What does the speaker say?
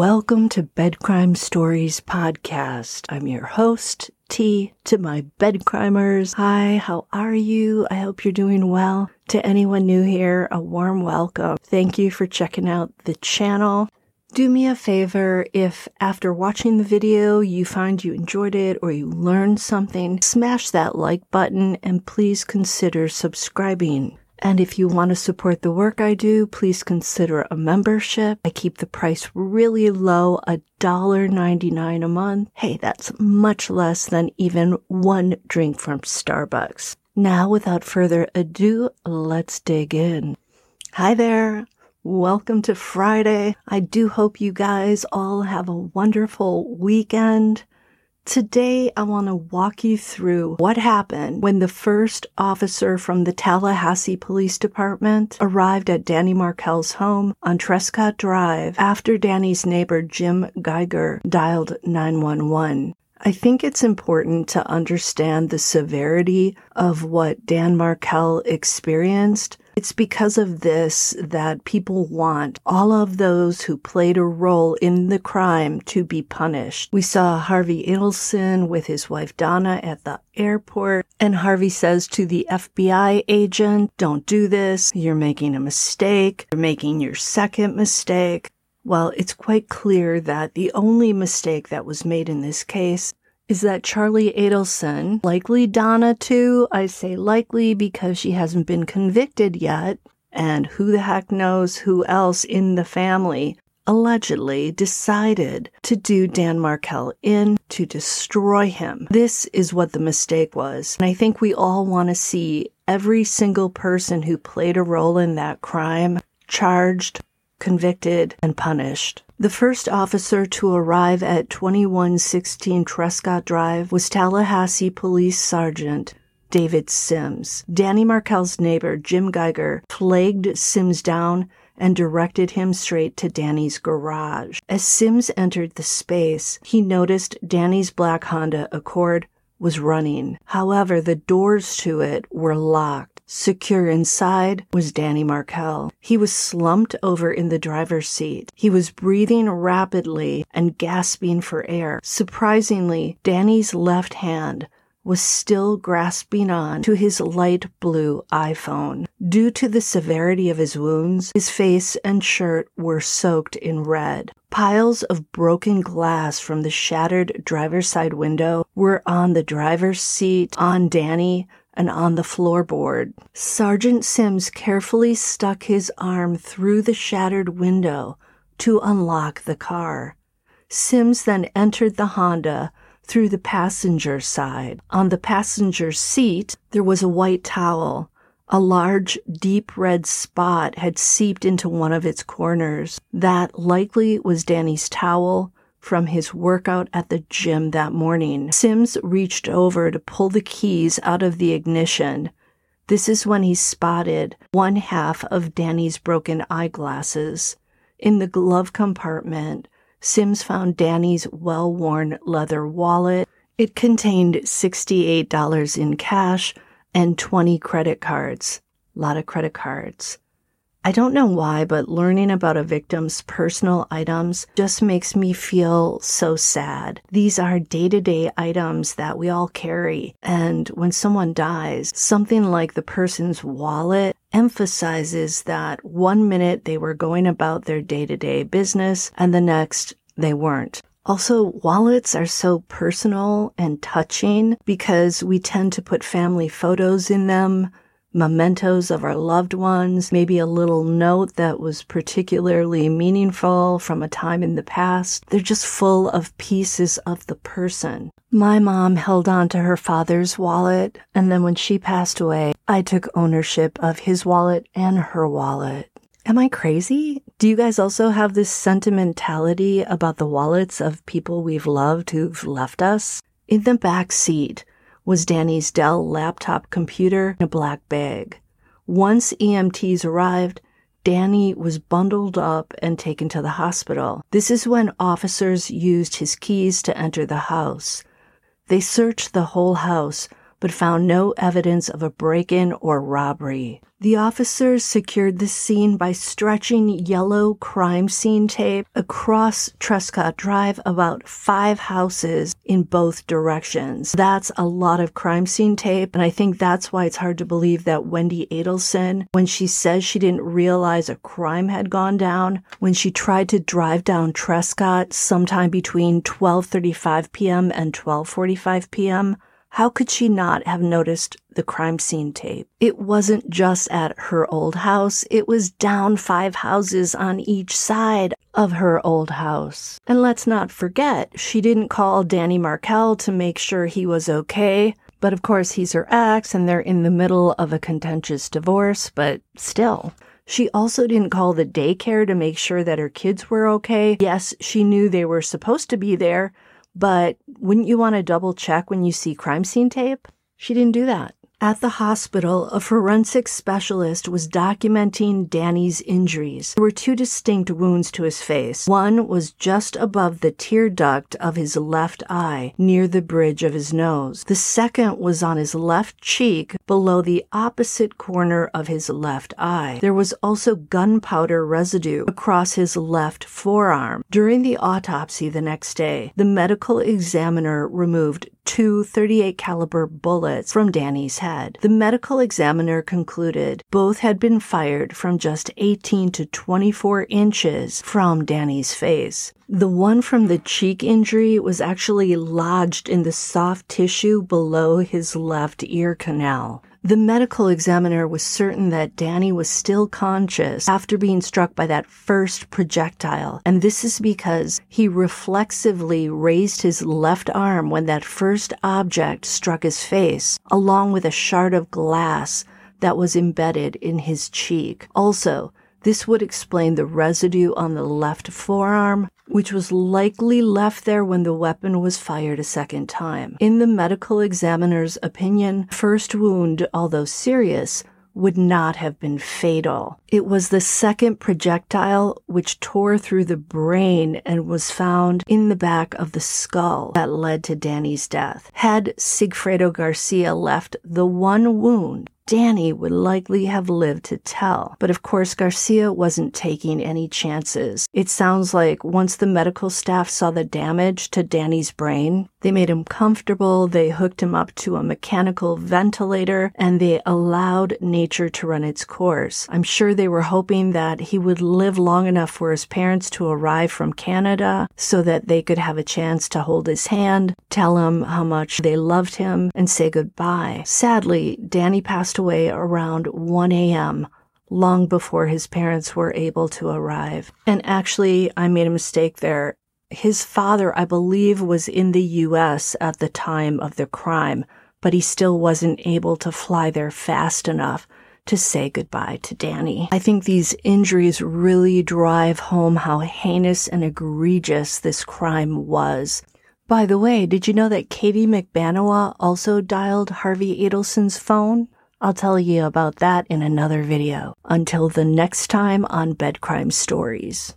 Welcome to Bedcrime Stories Podcast. I'm your host, T, to my bedcrimers. Hi, how are you? I hope you're doing well. To anyone new here, a warm welcome. Thank you for checking out the channel. Do me a favor if after watching the video you find you enjoyed it or you learned something, smash that like button and please consider subscribing. And if you want to support the work I do, please consider a membership. I keep the price really low, $1.99 a month. Hey, that's much less than even one drink from Starbucks. Now, without further ado, let's dig in. Hi there. Welcome to Friday. I do hope you guys all have a wonderful weekend. Today, I want to walk you through what happened when the first officer from the Tallahassee Police Department arrived at Danny Markel's home on Trescott Drive after Danny's neighbor Jim Geiger dialed 911. I think it's important to understand the severity of what Dan Markel experienced it's because of this that people want all of those who played a role in the crime to be punished. We saw Harvey Adelson with his wife Donna at the airport, and Harvey says to the FBI agent, Don't do this. You're making a mistake. You're making your second mistake. Well, it's quite clear that the only mistake that was made in this case is that Charlie Adelson, likely Donna too. I say likely because she hasn't been convicted yet. And who the heck knows who else in the family allegedly decided to do Dan Markel in to destroy him. This is what the mistake was. And I think we all want to see every single person who played a role in that crime charged, convicted, and punished. The first officer to arrive at 2116 Trescott Drive was Tallahassee Police Sergeant David Sims. Danny Markel's neighbor, Jim Geiger, flagged Sims down and directed him straight to Danny's garage. As Sims entered the space, he noticed Danny's black Honda Accord was running. However, the doors to it were locked. Secure inside was Danny Markel. He was slumped over in the driver's seat. He was breathing rapidly and gasping for air. Surprisingly, Danny's left hand was still grasping on to his light blue iPhone. Due to the severity of his wounds, his face and shirt were soaked in red. Piles of broken glass from the shattered driver's side window were on the driver's seat, on Danny, and on the floorboard. Sergeant Sims carefully stuck his arm through the shattered window to unlock the car. Sims then entered the Honda through the passenger side. On the passenger seat, there was a white towel. A large, deep red spot had seeped into one of its corners. That likely was Danny's towel from his workout at the gym that morning. Sims reached over to pull the keys out of the ignition. This is when he spotted one half of Danny's broken eyeglasses. In the glove compartment, Sims found Danny's well worn leather wallet. It contained $68 in cash and 20 credit cards. A lot of credit cards. I don't know why, but learning about a victim's personal items just makes me feel so sad. These are day to day items that we all carry. And when someone dies, something like the person's wallet emphasizes that one minute they were going about their day to day business and the next they weren't. Also, wallets are so personal and touching because we tend to put family photos in them, mementos of our loved ones, maybe a little note that was particularly meaningful from a time in the past. They're just full of pieces of the person. My mom held on to her father's wallet, and then when she passed away, I took ownership of his wallet and her wallet. Am I crazy? Do you guys also have this sentimentality about the wallets of people we've loved who've left us? In the back seat, was Danny's Dell laptop computer in a black bag. Once EMTs arrived, Danny was bundled up and taken to the hospital. This is when officers used his keys to enter the house. They searched the whole house but found no evidence of a break in or robbery. The officers secured the scene by stretching yellow crime scene tape across Trescott Drive about five houses in both directions. That's a lot of crime scene tape, and I think that's why it's hard to believe that Wendi Adelson, when she says she didn't realize a crime had gone down, when she tried to drive down Trescott sometime between 12:35 p.m. and 12:45 p.m., how could she not have noticed the crime scene tape? It wasn't just at her old house, it was down five houses on each side of her old house. And let's not forget, she didn't call Danny Markel to make sure he was okay. But of course, he's her ex and they're in the middle of a contentious divorce, but still. She also didn't call the daycare to make sure that her kids were okay. Yes, she knew they were supposed to be there, but wouldn't you want to double check when you see crime scene tape? She didn't do that. At the hospital, a forensic specialist was documenting Danny's injuries. There were two distinct wounds to his face. One was just above the tear duct of his left eye, near the bridge of his nose. The second was on his left cheek, below the opposite corner of his left eye. There was also gunpowder residue across his left forearm. During the autopsy the next day, the medical examiner removed two 38 caliber bullets from Danny's head. The medical examiner concluded both had been fired from just 18 to 24 inches from Danny's face. The one from the cheek injury was actually lodged in the soft tissue below his left ear canal. The medical examiner was certain that Danny was still conscious after being struck by that first projectile, and this is because he reflexively raised his left arm when that first object struck his face, along with a shard of glass that was embedded in his cheek. Also, this would explain the residue on the left forearm, which was likely left there when the weapon was fired a second time. In the medical examiner's opinion, first wound, although serious, would not have been fatal. It was the second projectile which tore through the brain and was found in the back of the skull that led to Danny's death. Had Sigfredo Garcia left the one wound Danny would likely have lived to tell. But of course, Garcia wasn't taking any chances. It sounds like once the medical staff saw the damage to Danny's brain, they made him comfortable, they hooked him up to a mechanical ventilator, and they allowed nature to run its course. I'm sure they were hoping that he would live long enough for his parents to arrive from Canada so that they could have a chance to hold his hand, tell him how much they loved him, and say goodbye. Sadly, Danny passed away around 1 a.m long before his parents were able to arrive. And actually, I made a mistake there. His father, I believe, was in the US at the time of the crime, but he still wasn't able to fly there fast enough to say goodbye to Danny. I think these injuries really drive home how heinous and egregious this crime was. By the way, did you know that Katie Magbanua also dialed Harvey Adelson's phone? I'll tell you about that in another video. Until the next time on Bed Crime Stories.